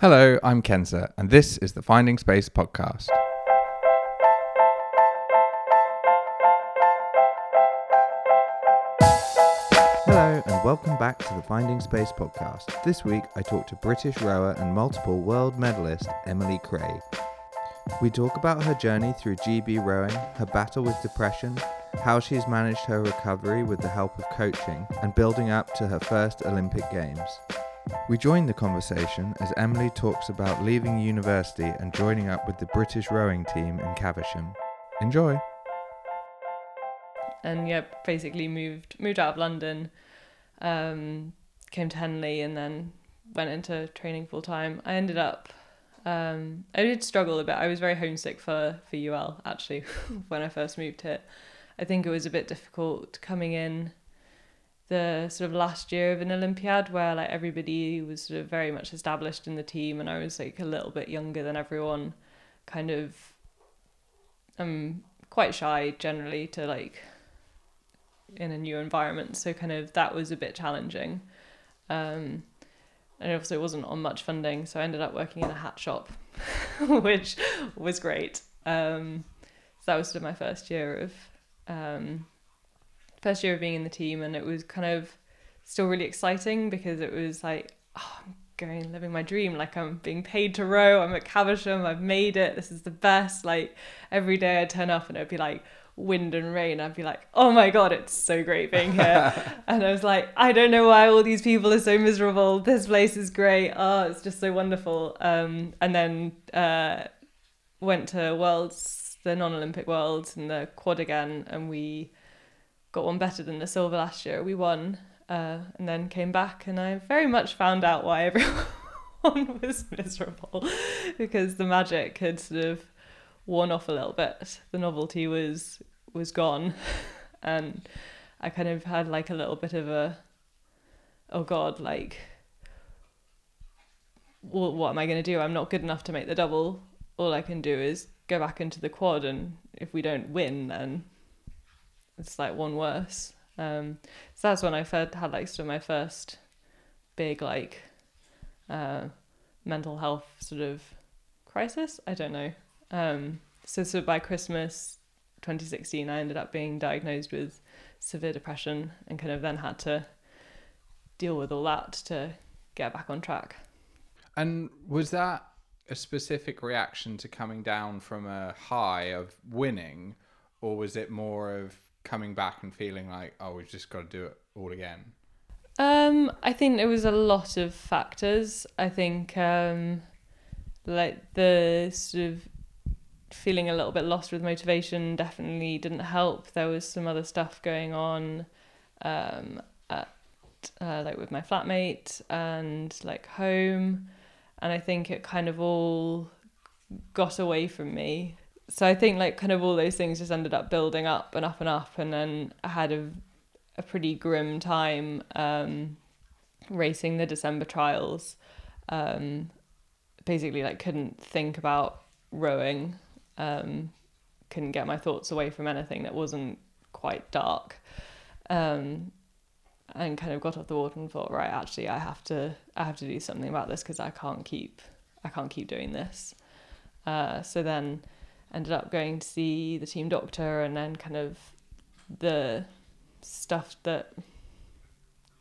Hello, I'm Kenza, and this is the Finding Space podcast. Hello, and welcome back to the Finding Space podcast. This week, I talk to British rower and multiple world medalist Emily Craig. We talk about her journey through GB rowing, her battle with depression, how she's managed her recovery with the help of coaching, and building up to her first Olympic Games. We join the conversation as Emily talks about leaving university and joining up with the British rowing team in Caversham. Enjoy! and yeah, basically moved moved out of London, um, came to Henley, and then went into training full time. I ended up. Um, I did struggle a bit. I was very homesick for for UL actually when I first moved here. I think it was a bit difficult coming in the sort of last year of an Olympiad where like everybody was sort of very much established in the team and I was like a little bit younger than everyone, kind of I'm quite shy generally to like in a new environment. So kind of that was a bit challenging. Um, and obviously it wasn't on much funding, so I ended up working in a hat shop, which was great. Um, so that was sort of my first year of um, first year of being in the team, and it was kind of still really exciting because it was like oh, I'm going living my dream. Like I'm being paid to row. I'm at Caversham. I've made it. This is the best. Like every day I turn up and it'd be like wind and rain, I'd be like, oh my God, it's so great being here. and I was like, I don't know why all these people are so miserable. This place is great. Oh, it's just so wonderful. Um, and then uh, went to Worlds, the non Olympic Worlds, and the quad again. And we got one better than the silver last year. We won. Uh, and then came back, and I very much found out why everyone was miserable because the magic had sort of worn off a little bit. The novelty was was gone, and I kind of had like a little bit of a, oh god, like, well, what am I going to do? I'm not good enough to make the double. All I can do is go back into the quad, and if we don't win, then it's like one worse. Um, so that's when I had, had like sort of my first big like uh, mental health sort of crisis. I don't know. Um, so, so by Christmas 2016, I ended up being diagnosed with severe depression and kind of then had to deal with all that to get back on track. And was that a specific reaction to coming down from a high of winning, or was it more of coming back and feeling like, oh, we've just got to do it all again? Um, I think there was a lot of factors. I think um, like the sort of feeling a little bit lost with motivation definitely didn't help. There was some other stuff going on um, at uh, like with my flatmate and like home, and I think it kind of all got away from me. So I think like kind of all those things just ended up building up and up and up, and then I had a a pretty grim time um, racing the December trials. Um, basically, like couldn't think about rowing um, couldn't get my thoughts away from anything that wasn't quite dark. Um, and kind of got off the water and thought, right, actually, I have to, I have to do something about this because I can't keep, I can't keep doing this. Uh, so then, ended up going to see the team doctor, and then kind of the stuff that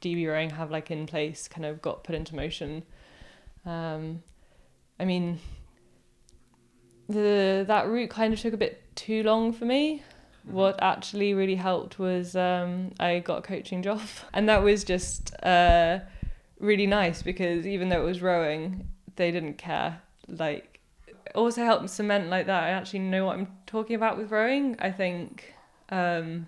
GB rowing have like in place kind of got put into motion. Um, I mean, the that route kind of took a bit too long for me. Mm-hmm. What actually really helped was um, I got a coaching job, and that was just uh, really nice because even though it was rowing, they didn't care. Like, also helped cement like that. I actually know what I'm talking about with rowing. I think, um,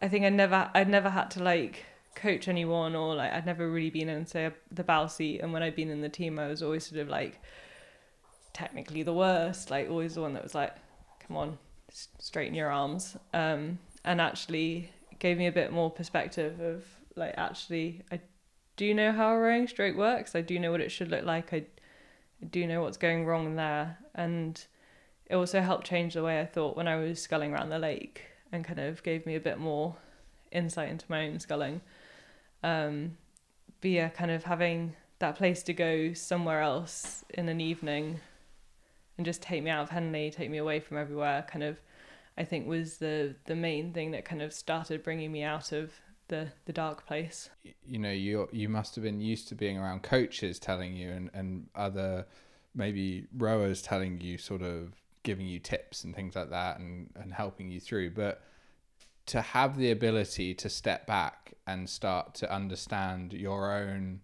I think I never, I'd never had to like coach anyone or like I'd never really been in say the bow seat, and when I'd been in the team, I was always sort of like technically the worst, like always the one that was like, come on, straighten your arms. Um, and actually gave me a bit more perspective of like, actually, I do know how a rowing stroke works. I do know what it should look like. I, Do know what's going wrong there. And it also helped change the way I thought when I was sculling around the lake and kind of gave me a bit more insight into my own sculling. Um, but yeah, kind of having that place to go somewhere else in an evening and just take me out of Henley, take me away from everywhere, kind of, I think was the the main thing that kind of started bringing me out of the the dark place. You know, you you must have been used to being around coaches telling you and and other maybe rowers telling you sort of giving you tips and things like that and and helping you through, but to have the ability to step back and start to understand your own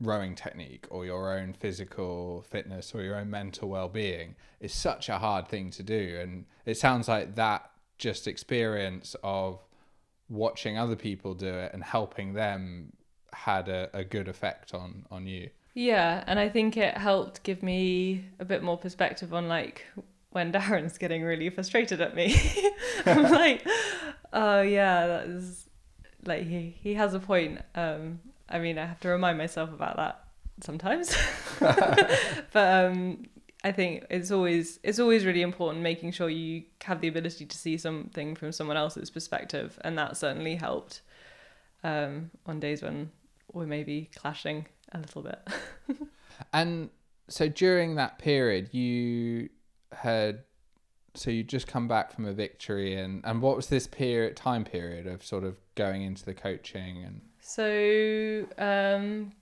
rowing technique or your own physical fitness or your own mental well-being is such a hard thing to do and it sounds like that just experience of watching other people do it and helping them had a, a good effect on on you. Yeah and i think it helped give me a bit more perspective on like when darren's getting really frustrated at me. I'm like oh yeah that is like he he has a point. Um I mean, I have to remind myself about that sometimes. but um, I think it's always it's always really important making sure you have the ability to see something from someone else's perspective, and that certainly helped um, on days when we're maybe clashing a little bit. and so during that period, you had so you just come back from a victory, and and what was this period time period of sort of going into the coaching and so, um,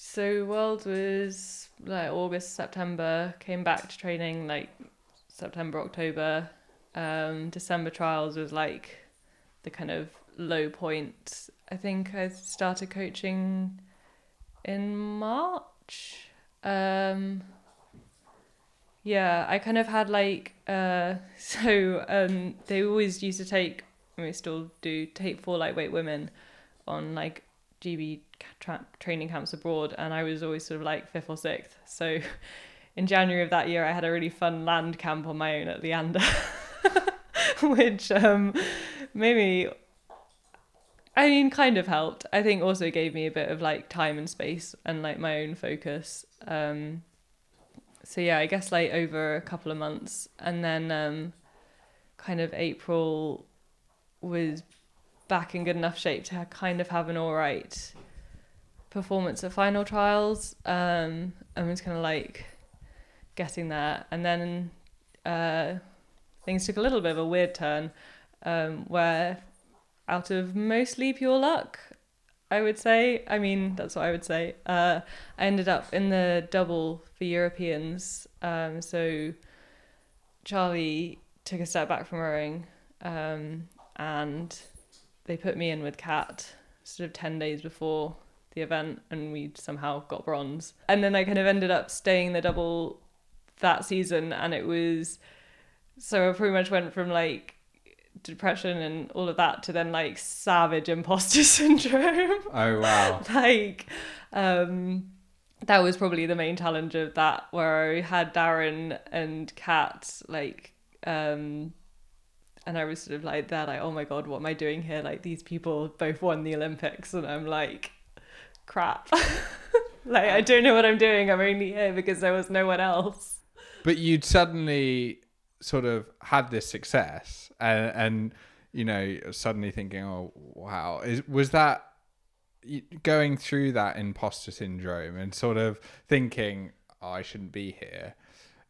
so World was like August, September. Came back to training like September, October. Um, December trials was like the kind of low point. I think I started coaching in March. Um, yeah, I kind of had like uh, so um, they always used to take. I mean, still do take four lightweight women on like GB tra- training camps abroad, and I was always sort of like fifth or sixth. So in January of that year, I had a really fun land camp on my own at Leander, which um, maybe, I mean, kind of helped. I think also gave me a bit of like time and space and like my own focus. Um, so yeah, I guess like over a couple of months, and then um, kind of April was back in good enough shape to kind of have an all right performance at final trials. Um, and was kind of like getting there. And then uh, things took a little bit of a weird turn um, where, out of mostly pure luck, I would say, I mean, that's what I would say, uh, I ended up in the double for Europeans. Um, so Charlie took a step back from rowing um, and they put me in with Kat sort of 10 days before the event and we somehow got bronze. And then I kind of ended up staying the double that season and it was so I pretty much went from like depression and all of that to then like savage imposter syndrome. Oh wow. like um that was probably the main challenge of that where I had Darren and Kat like um and I was sort of like that, like, oh my god, what am I doing here? Like these people both won the Olympics, and I'm like, crap. like I don't know what I'm doing. I'm only here because there was no one else. But you'd suddenly sort of had this success, and and you know suddenly thinking, oh wow, is was that going through that imposter syndrome and sort of thinking, oh, I shouldn't be here?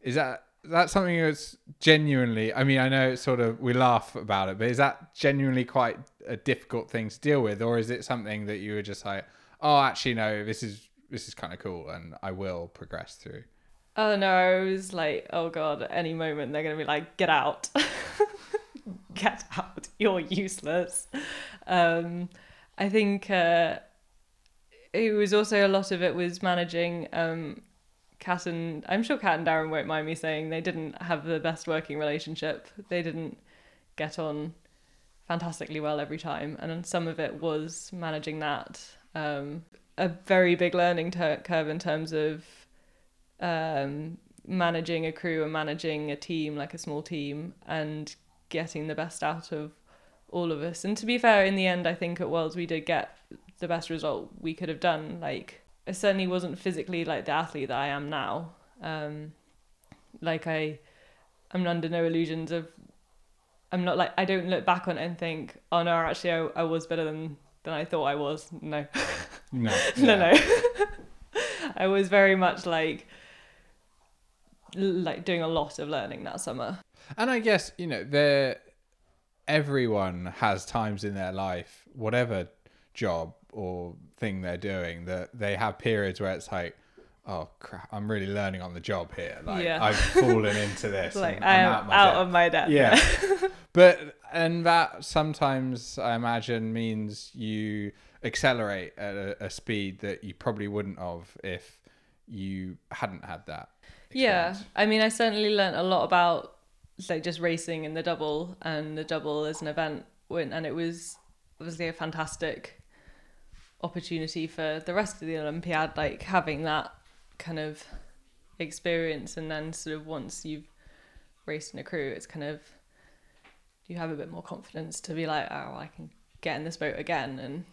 Is that that something that's genuinely i mean i know it's sort of we laugh about it but is that genuinely quite a difficult thing to deal with? Or is it something that you were just like oh actually no this is this is kind of cool and i will progress through? Oh no i was like oh god at any moment they're gonna be like get out. Get out you're useless. Um i think uh it was also a lot of it was managing um Kat and I'm sure Kat and Darren won't mind me saying they didn't have the best working relationship. They didn't get on fantastically well every time, and some of it was managing that. Um, a very big learning ter- curve in terms of um, managing a crew and managing a team like a small team and getting the best out of all of us. And to be fair, in the end, I think at Worlds we did get the best result we could have done. Like I certainly wasn't physically like the athlete that I am now. Um, like I, I'm under no illusions of. I'm not like I don't look back on it and think, oh no, actually I, I was better than than I thought I was. No. No. no, no. I was very much like like doing a lot of learning that summer. And I guess, you know, there everyone has times in their life, whatever job or thing they're doing, that they have periods where it's like, oh crap, I'm really learning on the job here. Like Yeah. I've fallen into this. like and I am I'm out, my of my depth. yeah but and that sometimes i imagine means you accelerate at a, a speed that you probably wouldn't have if you hadn't had that Yeah. I mean, I certainly learnt a lot about like just racing in the double and the double as an event, when and it was obviously a fantastic opportunity for the rest of the Olympiad, like having that kind of experience, and then sort of once you've raced in a crew, it's kind of you have a bit more confidence to be like, oh, I can get in this boat again and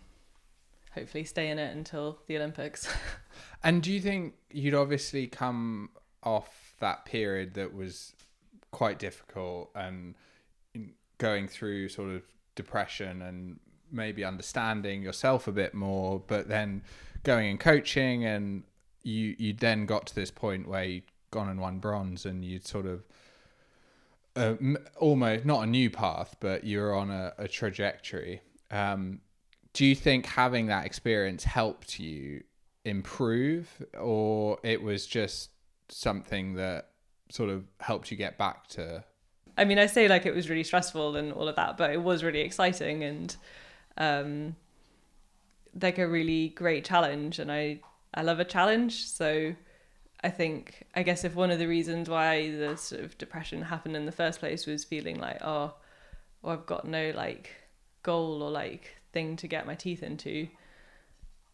hopefully stay in it until the Olympics. and do you think you'd obviously come off that period that was quite difficult and going through sort of depression and maybe understanding yourself a bit more but then going and coaching and you you then got to this point where you'd gone and won bronze and you'd sort of uh, almost not a new path but you're on a, a trajectory. Um, do you think having that experience helped you improve or it was just something that sort of helped you get back to? I mean, I say like it was really stressful and all of that, but it was really exciting and um, like a really great challenge. And I I love a challenge, so I think I guess if one of the reasons why the sort of depression happened in the first place was feeling like oh, oh I've got no like goal or like thing to get my teeth into.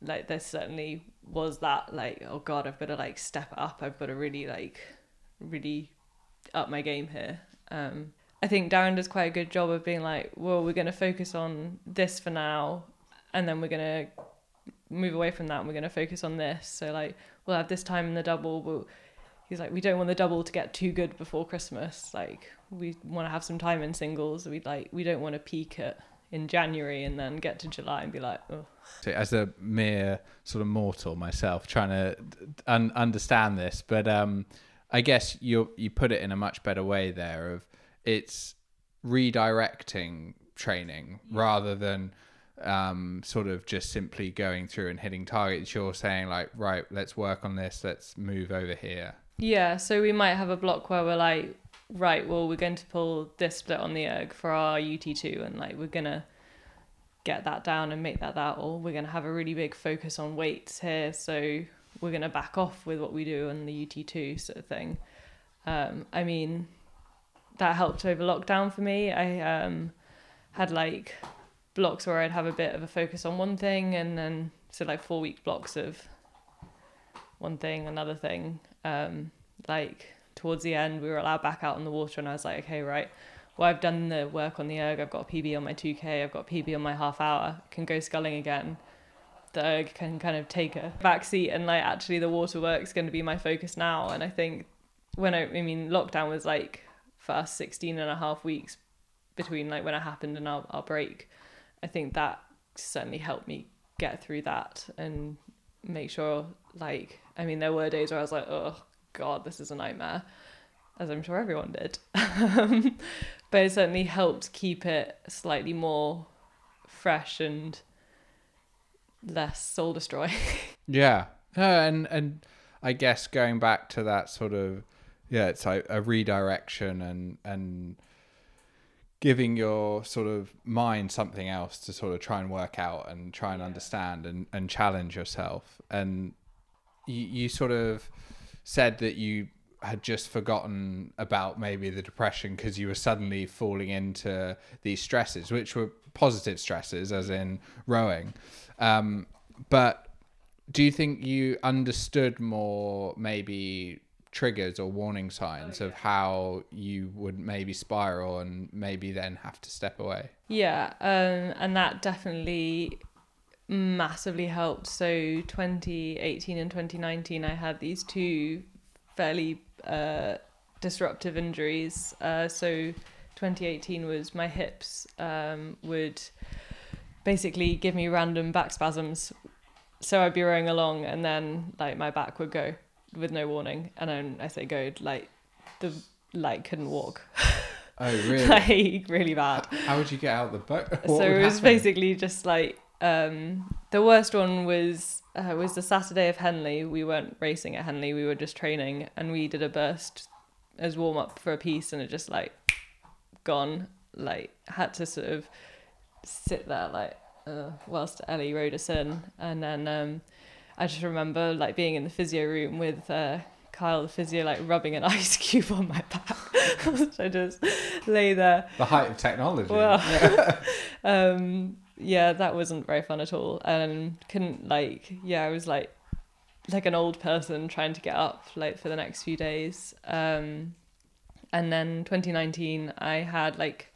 Like there certainly was that like oh god I've got to like step up I've got to really like really up my game here. Um, I think Darren does quite a good job of being like, well, we're going to focus on this for now, and then we're going to move away from that, and we're going to focus on this. So like, we'll have this time in the double. But he's like, we don't want the double to get too good before Christmas. Like, we want to have some time in singles. We like, we don't want to peak it in January and then get to July and be like, oh, So as a mere sort of mortal myself trying to un- understand this but um i guess you you put it in a much better way there of it's redirecting training rather than um sort of just simply going through and hitting targets. You're saying like right let's work on this. Let's move over here. Yeah, so we might have a block where we're like, right, well, we're going to pull this split on the erg for our UT2, and like we're gonna get that down and make that that, or we're gonna have a really big focus on weights here, so we're gonna back off with what we do on the UT2 sort of thing. Um, I mean, that helped over lockdown for me. I um, had like blocks where I'd have a bit of a focus on one thing, and then so like four week blocks of one thing, another thing. Um, like towards the end, we were allowed back out on the water, and I was like, okay, right. Well, I've done the work on the erg. I've got a PB on my 2K. I've got PB on my half hour. Can go sculling again. The erg can kind of take a back seat, and like actually, the water work's going to be my focus now. And I think when I, I mean, lockdown was like us 16 and a half weeks between like when it happened and our, our break. I think that certainly helped me get through that and make sure like I mean there were days where I was like oh god this is a nightmare as I'm sure everyone did. But it certainly helped keep it slightly more fresh and less soul destroying Yeah, uh, and and I guess going back to that sort of yeah, it's like a redirection and and giving your sort of mind something else to sort of try and work out and try and understand and and challenge yourself. And you you sort of said that you had just forgotten about maybe the depression because you were suddenly falling into these stresses, which were positive stresses, as in rowing. Um, but do you think you understood more maybe triggers or warning signs of how you would maybe spiral and maybe then have to step away? Yeah, um, and that definitely massively helped. So 2018 and 2019, I had these two fairly uh, disruptive injuries. Uh, so 2018 was my hips um, would basically give me random back spasms so I'd be rowing along, and then like my back would go with no warning, and then I say go like the like couldn't walk, Oh, really? like really bad. How would you get out the boat? What so it was happen? basically just like um, the worst one was uh, was the Saturday of Henley. We weren't racing at Henley; we were just training, and we did a burst as warm up for a piece, and it just like gone. Like had to sort of sit there like uh, whilst Ellie rowed us in, and then um, I just remember like being in the physio room with. Uh, Kyle, the physio, like rubbing an ice cube on my back. I just lay there the height of technology. well, um, yeah, that wasn't very fun at all, and couldn't like, yeah, I was like, like an old person trying to get up like for the next few days. Um, and then 2019, I had like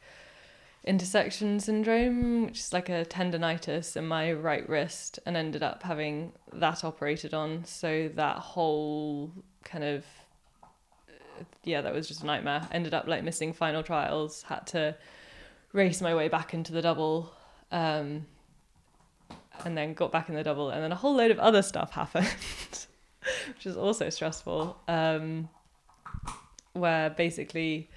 intersection syndrome, which is like a tendonitis in my right wrist, and ended up having that operated on. So that whole kind of yeah, that was just a nightmare. Ended up like missing final trials, had to race my way back into the double, um, and then got back in the double, and then a whole load of other stuff happened, which is also stressful. Um, where basically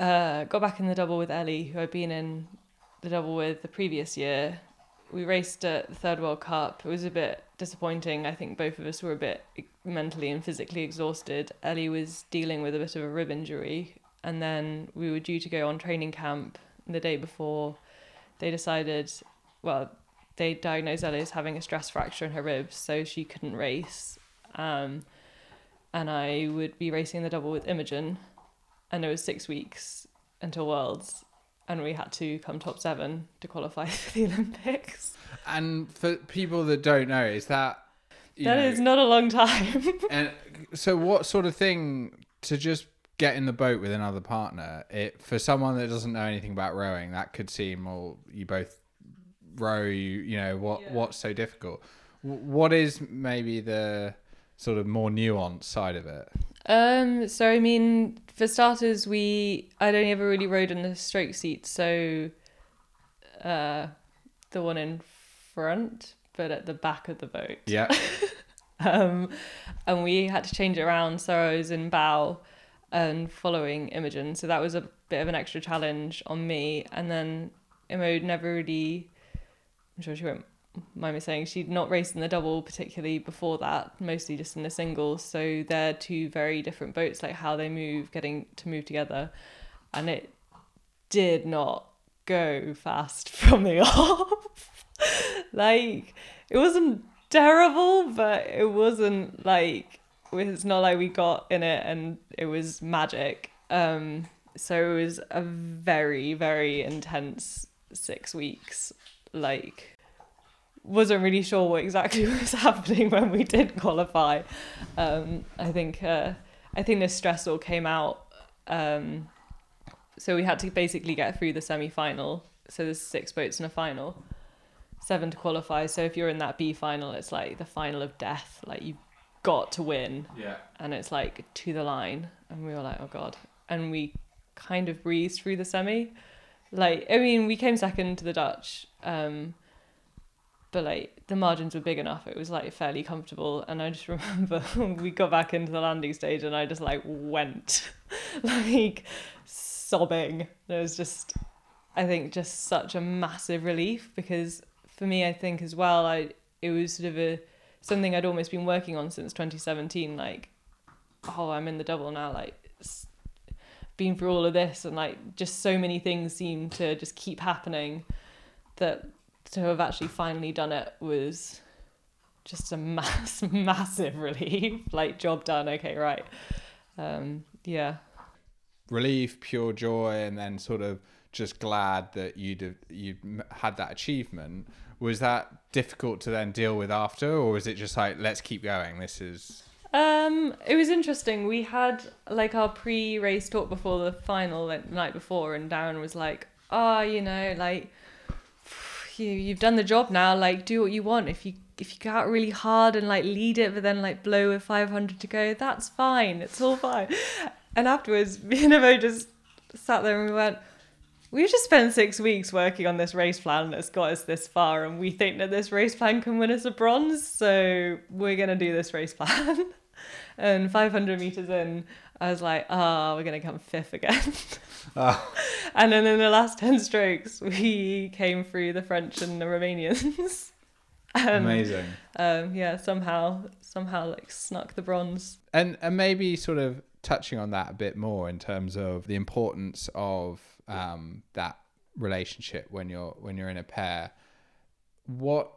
uh, got back in the double with Ellie, who I'd been in the double with the previous year. We raced at the third World Cup. It was a bit disappointing. I think both of us were a bit mentally and physically exhausted. Ellie was dealing with a bit of a rib injury, and then we were due to go on training camp the day before. They decided, well, they diagnosed Ellie as having a stress fracture in her ribs, so she couldn't race. Um, and I would be racing the double with Imogen, and it was six weeks until Worlds, and we had to come top seven to qualify for the Olympics. And for people that don't know, is that That know, is not a long time. and so what sort of thing to just get in the boat with another partner? It for someone that doesn't know anything about rowing, that could seem well, you both row. You you know what Yeah. what's so difficult? What is maybe the sort of more nuanced side of it? Um, so I mean, for starters, we I'd only ever really rowed in the stroke seat, so uh, the one in front, but at the back of the boat. Yeah, Um, and we had to change it around, so I was in bow and following Imogen, so that was a bit of an extra challenge on me. And then Imo never really, I'm sure she won't me saying, she'd not raced in the double particularly before that, mostly just in the singles. So they're two very different boats, like how they move, getting to move together. And it did not go fast from the off. like, it wasn't terrible, but it wasn't like, it's not like we got in it and it was magic. Um, so it was a very, very intense six weeks. Like, wasn't really sure what exactly was happening when we did qualify. Um, I think uh, I think the stress all came out. Um, so we had to basically get through the semi final. So there's six boats in a final, seven to qualify. So if you're in that B final, it's like the final of death. Like you've got to win yeah. and it's like to the line and we were like oh god and we kind of breezed through the semi like i mean we came second to the dutch um but like the margins were big enough it was like fairly comfortable and i just remember we got back into the landing stage and i just like went like sobbing it was just i think just such a massive relief because for me i think as well i it was sort of a something I'd almost been working on since 2017. Like, oh, I'm in the double now. Like, been through all of this, and like, just so many things seem to just keep happening that to have actually finally done it was just a mass, massive relief. like, job done. Okay, right. Um, yeah. relief, pure joy, and then sort of just glad that you'd you'd had that achievement. Was that difficult to then deal with after, or was it just like let's keep going? This is Um, it was interesting. We had like our pre-race talk before the final, like the night before, and Darren was like, "Oh, you know, like you you've done the job now. Like, do what you want. If you if you go out really hard and like lead it, but then like blow with five hundred to go, that's fine. It's all fine." And afterwards, me and Imo just sat there and we went, we've just spent six weeks working on this race plan that's got us this far, and we think that this race plan can win us a bronze, so we're gonna do this race plan. and 500 meters in, I was like, oh, we're gonna come fifth again. Oh. and then in the last 10 strokes, we came through the French and the Romanians. and, Amazing. Um, yeah, somehow, somehow like snuck the bronze. And and maybe sort of touching on that a bit more in terms of the importance of um, that relationship when you're when you're in a pair. What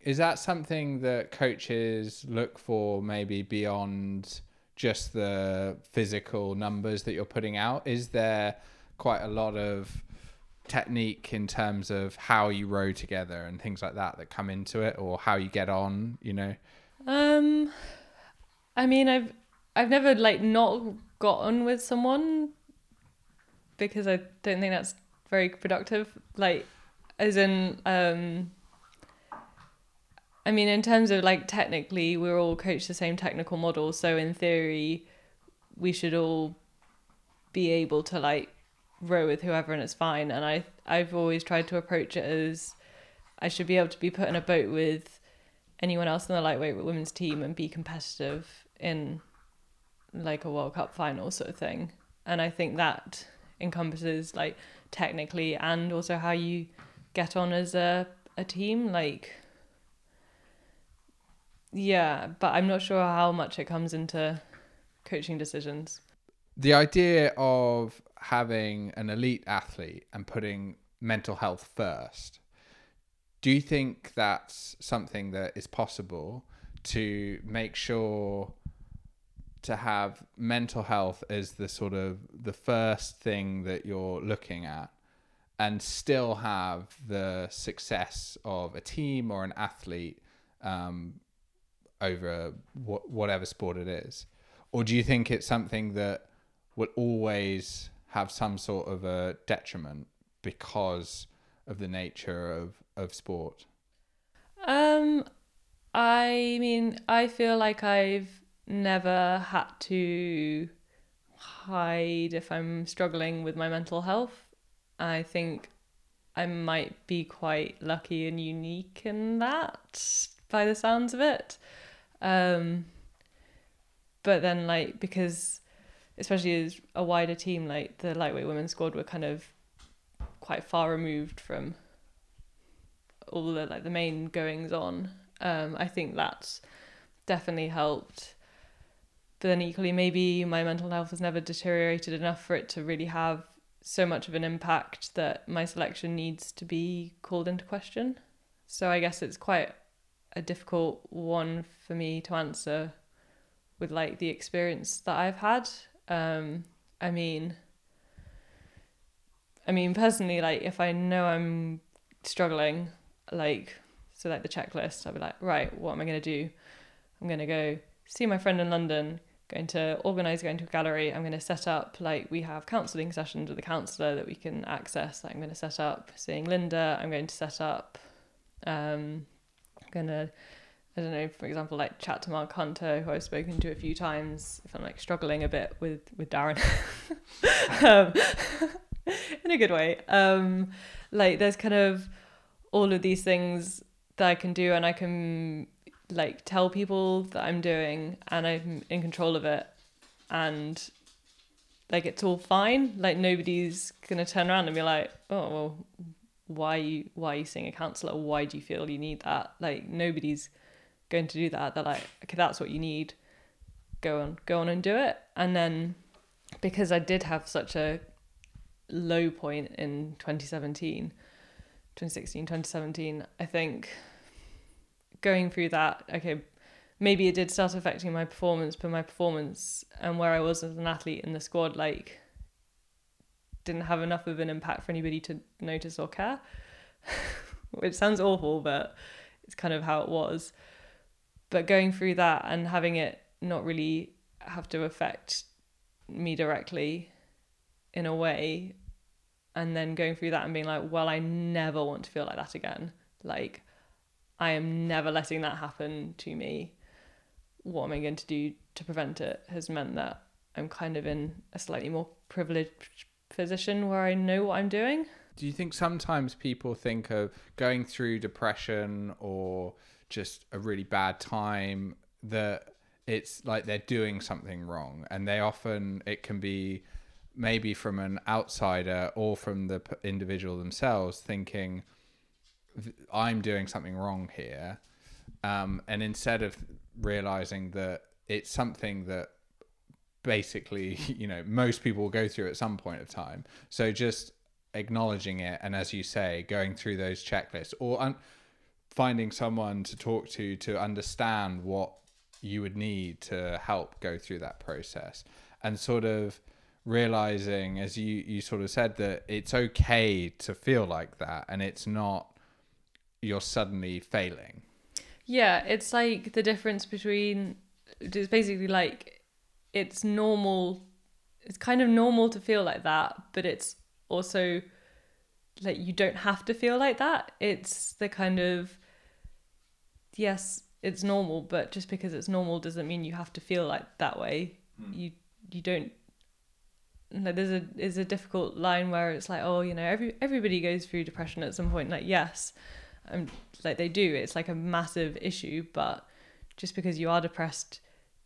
is that something that coaches look for maybe beyond just the physical numbers that you're putting out? Is there quite a lot of technique in terms of how you row together and things like that that come into it or how you get on, you know? Um, I mean, I've I've never like not gotten with someone because I don't think that's very productive. Like, as in, um, I mean, in terms of like technically, we're all coached the same technical model, so in theory, we should all be able to like row with whoever, and it's fine. And I I've always tried to approach it as I should be able to be put in a boat with anyone else in the lightweight women's team and be competitive in like a World Cup final sort of thing. And I think that encompasses like technically and also how you get on as a, a team. Like yeah, but I'm not sure how much it comes into coaching decisions. The idea of having an elite athlete and putting mental health first, do you think that's something that is possible to make sure to have mental health as the sort of the first thing that you're looking at and still have the success of a team or an athlete um, over wh- whatever sport it is? Or do you think it's something that will always have some sort of a detriment because of the nature of, of sport? Um, I mean, I feel like I've never had to hide if I'm struggling with my mental health. I think I might be quite lucky and unique in that by the sounds of it. Um, but then, like, because especially as a wider team, like the lightweight women's squad were kind of quite far removed from all the like the main goings on. Um, I think that's definitely helped. But then equally, maybe my mental health has never deteriorated enough for it to really have so much of an impact that my selection needs to be called into question. So I guess it's quite a difficult one for me to answer with like the experience that I've had. Um, I mean, I mean personally, like if I know I'm struggling, like so like the checklist, I'll be like, right, what am I gonna do? I'm gonna go see my friend in London, going to organize going to a gallery. I'm going to set up like we have counseling sessions with a counselor that we can access. I'm going to set up seeing Linda. I'm going to set up. Um, To I don't know, for example, like chat to Mark Hunter, who I've spoken to a few times, if I'm like struggling a bit with with Darren, um, in a good way. Um, like there's kind of all of these things that I can do, and I can like tell people that I'm doing and I'm in control of it. And like it's all fine. Like nobody's gonna turn around and be like oh well why you why are you seeing a counselor why do you feel you need that? Like nobody's going to do that. They're like okay that's what you need. Go on go on and do it. And then because I did have such a low point in 2017 2016 2017 I think going through that, okay, maybe it did start affecting my performance, but my performance and where I was as an athlete in the squad, like, didn't have enough of an impact for anybody to notice or care. Which sounds awful, but it's kind of how it was. But going through that and having it not really have to affect me directly in a way, and then going through that and being like, well, I never want to feel like that again. Like, I am never letting that happen to me. What am I going to do to prevent it has meant that I'm kind of in a slightly more privileged position where I know what I'm doing. Do you think sometimes people think of going through depression or just a really bad time that it's like they're doing something wrong and they often it can be maybe from an outsider or from the individual themselves thinking i'm doing something wrong here um, and instead of realizing that it's something that basically you know most people will go through at some point of time. So just acknowledging it and as you say going through those checklists or un- finding someone to talk to to understand what you would need to help go through that process and sort of realizing as you you sort of said that it's okay to feel like that and it's not you're suddenly failing. Yeah, it's like the difference between it's basically like it's normal it's kind of normal to feel like that, but it's also like you don't have to feel like that. It's the kind of yes, it's normal, but just because it's normal doesn't mean you have to feel like that way. You you don't like there's a is a difficult line where it's like oh you know every everybody goes through depression at some point like yes um like they do it's like a massive issue but just because you are depressed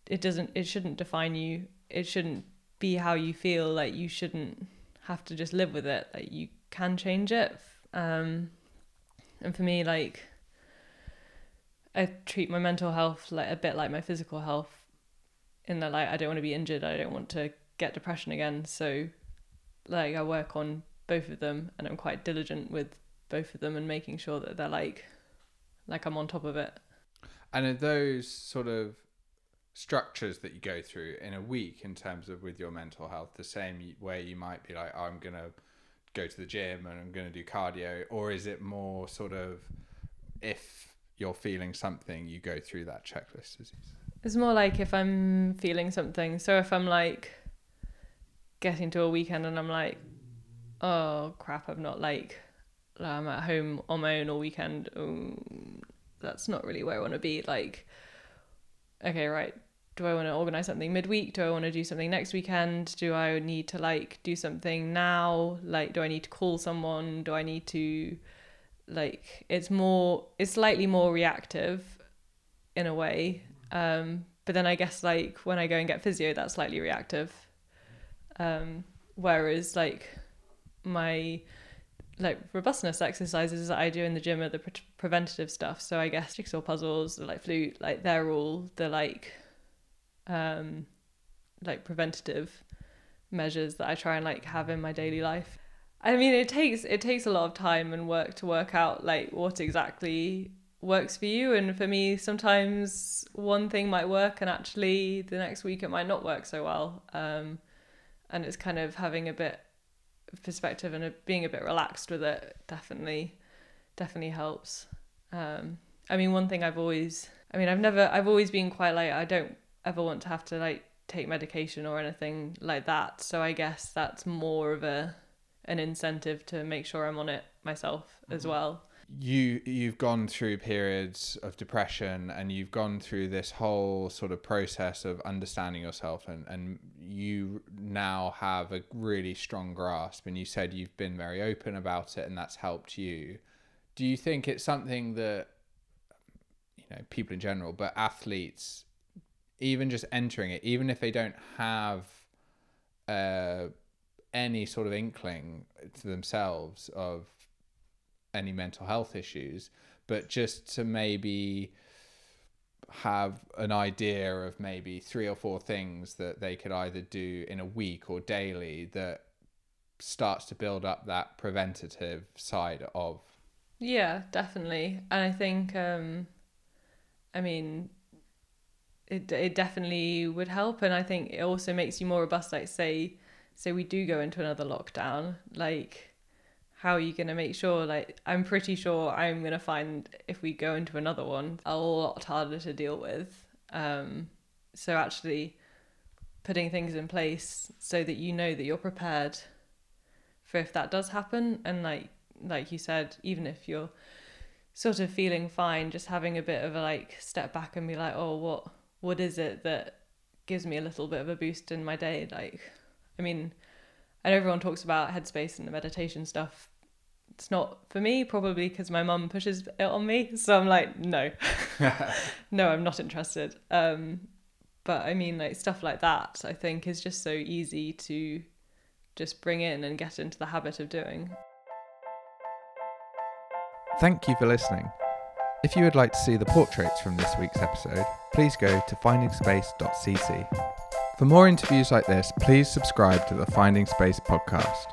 it doesn't it shouldn't define you. It shouldn't be how you feel like you shouldn't have to just live with it. Like you can change it. Um and for me like I treat my mental health like a bit like my physical health in that like I don't want to be injured. I don't want to get depression again. So like I work on both of them and I'm quite diligent with both of them and making sure that they're like like I'm on top of it. And are those sort of structures that you go through in a week in terms of with your mental health the same way you might be like, oh, I'm going to go to the gym and I'm going to do cardio? Or is it more sort of if you're feeling something, you go through that checklist? It's more like if I'm feeling something. So if I'm like getting to a weekend and I'm like, oh crap, I'm not like, I'm at home on my own all weekend. That's not really where I want to be. Like, okay, right. Do I want to organize something midweek? Do I want to do something next weekend? Do I need to like do something now? Like, do I need to call someone? Do I need to, like, it's more, it's slightly more reactive in a way um, but then I guess like when I go and get physio, that's slightly reactive. Um, whereas like my like robustness exercises that I do in the gym are the pre- preventative stuff. So I guess jigsaw puzzles, like flute, like they're all the like um, like preventative measures that I try and like have in my daily life. I mean, it takes it takes a lot of time and work to work out like what exactly works for you. And for me sometimes one thing might work and actually the next week it might not work so well. Um, and it's kind of having a bit of perspective and a, being a bit relaxed with it definitely definitely helps. Um, i mean one thing i've always i mean i've never i've always been quite like i don't ever want to have to like take medication or anything like that. So i guess that's more of a an incentive to make sure i'm on it myself as mm-hmm. well. You you've gone through periods of depression and you've gone through this whole sort of process of understanding yourself and and you now have a really strong grasp and you said you've been very open about it and that's helped you. Do you think it's something that you know people in general but athletes even just entering it even if they don't have uh any sort of inkling to themselves of any mental health issues, but just to maybe have an idea of maybe three or four things that they could either do in a week or daily that starts to build up that preventative side of Yeah, definitely. And I think um I mean it it definitely would help and I think it also makes you more robust like say say we do go into another lockdown like how are you going to make sure like I'm pretty sure I'm going to find if we go into another one a lot harder to deal with. Um so actually putting things in place so that you know that you're prepared for if that does happen and like like you said even if you're sort of feeling fine just having a bit of a like step back and be like oh what what is it that gives me a little bit of a boost in my day like i mean and everyone talks about headspace and the meditation stuff. It's not for me, probably because my mum pushes it on me. So I'm like, no, no, I'm not interested. Um, but I mean, like stuff like that, I think is just so easy to just bring in and get into the habit of doing. Thank you for listening. If you would like to see the portraits from this week's episode, please go to findingspace.cc. For more interviews like this, please subscribe to the Finding Space podcast.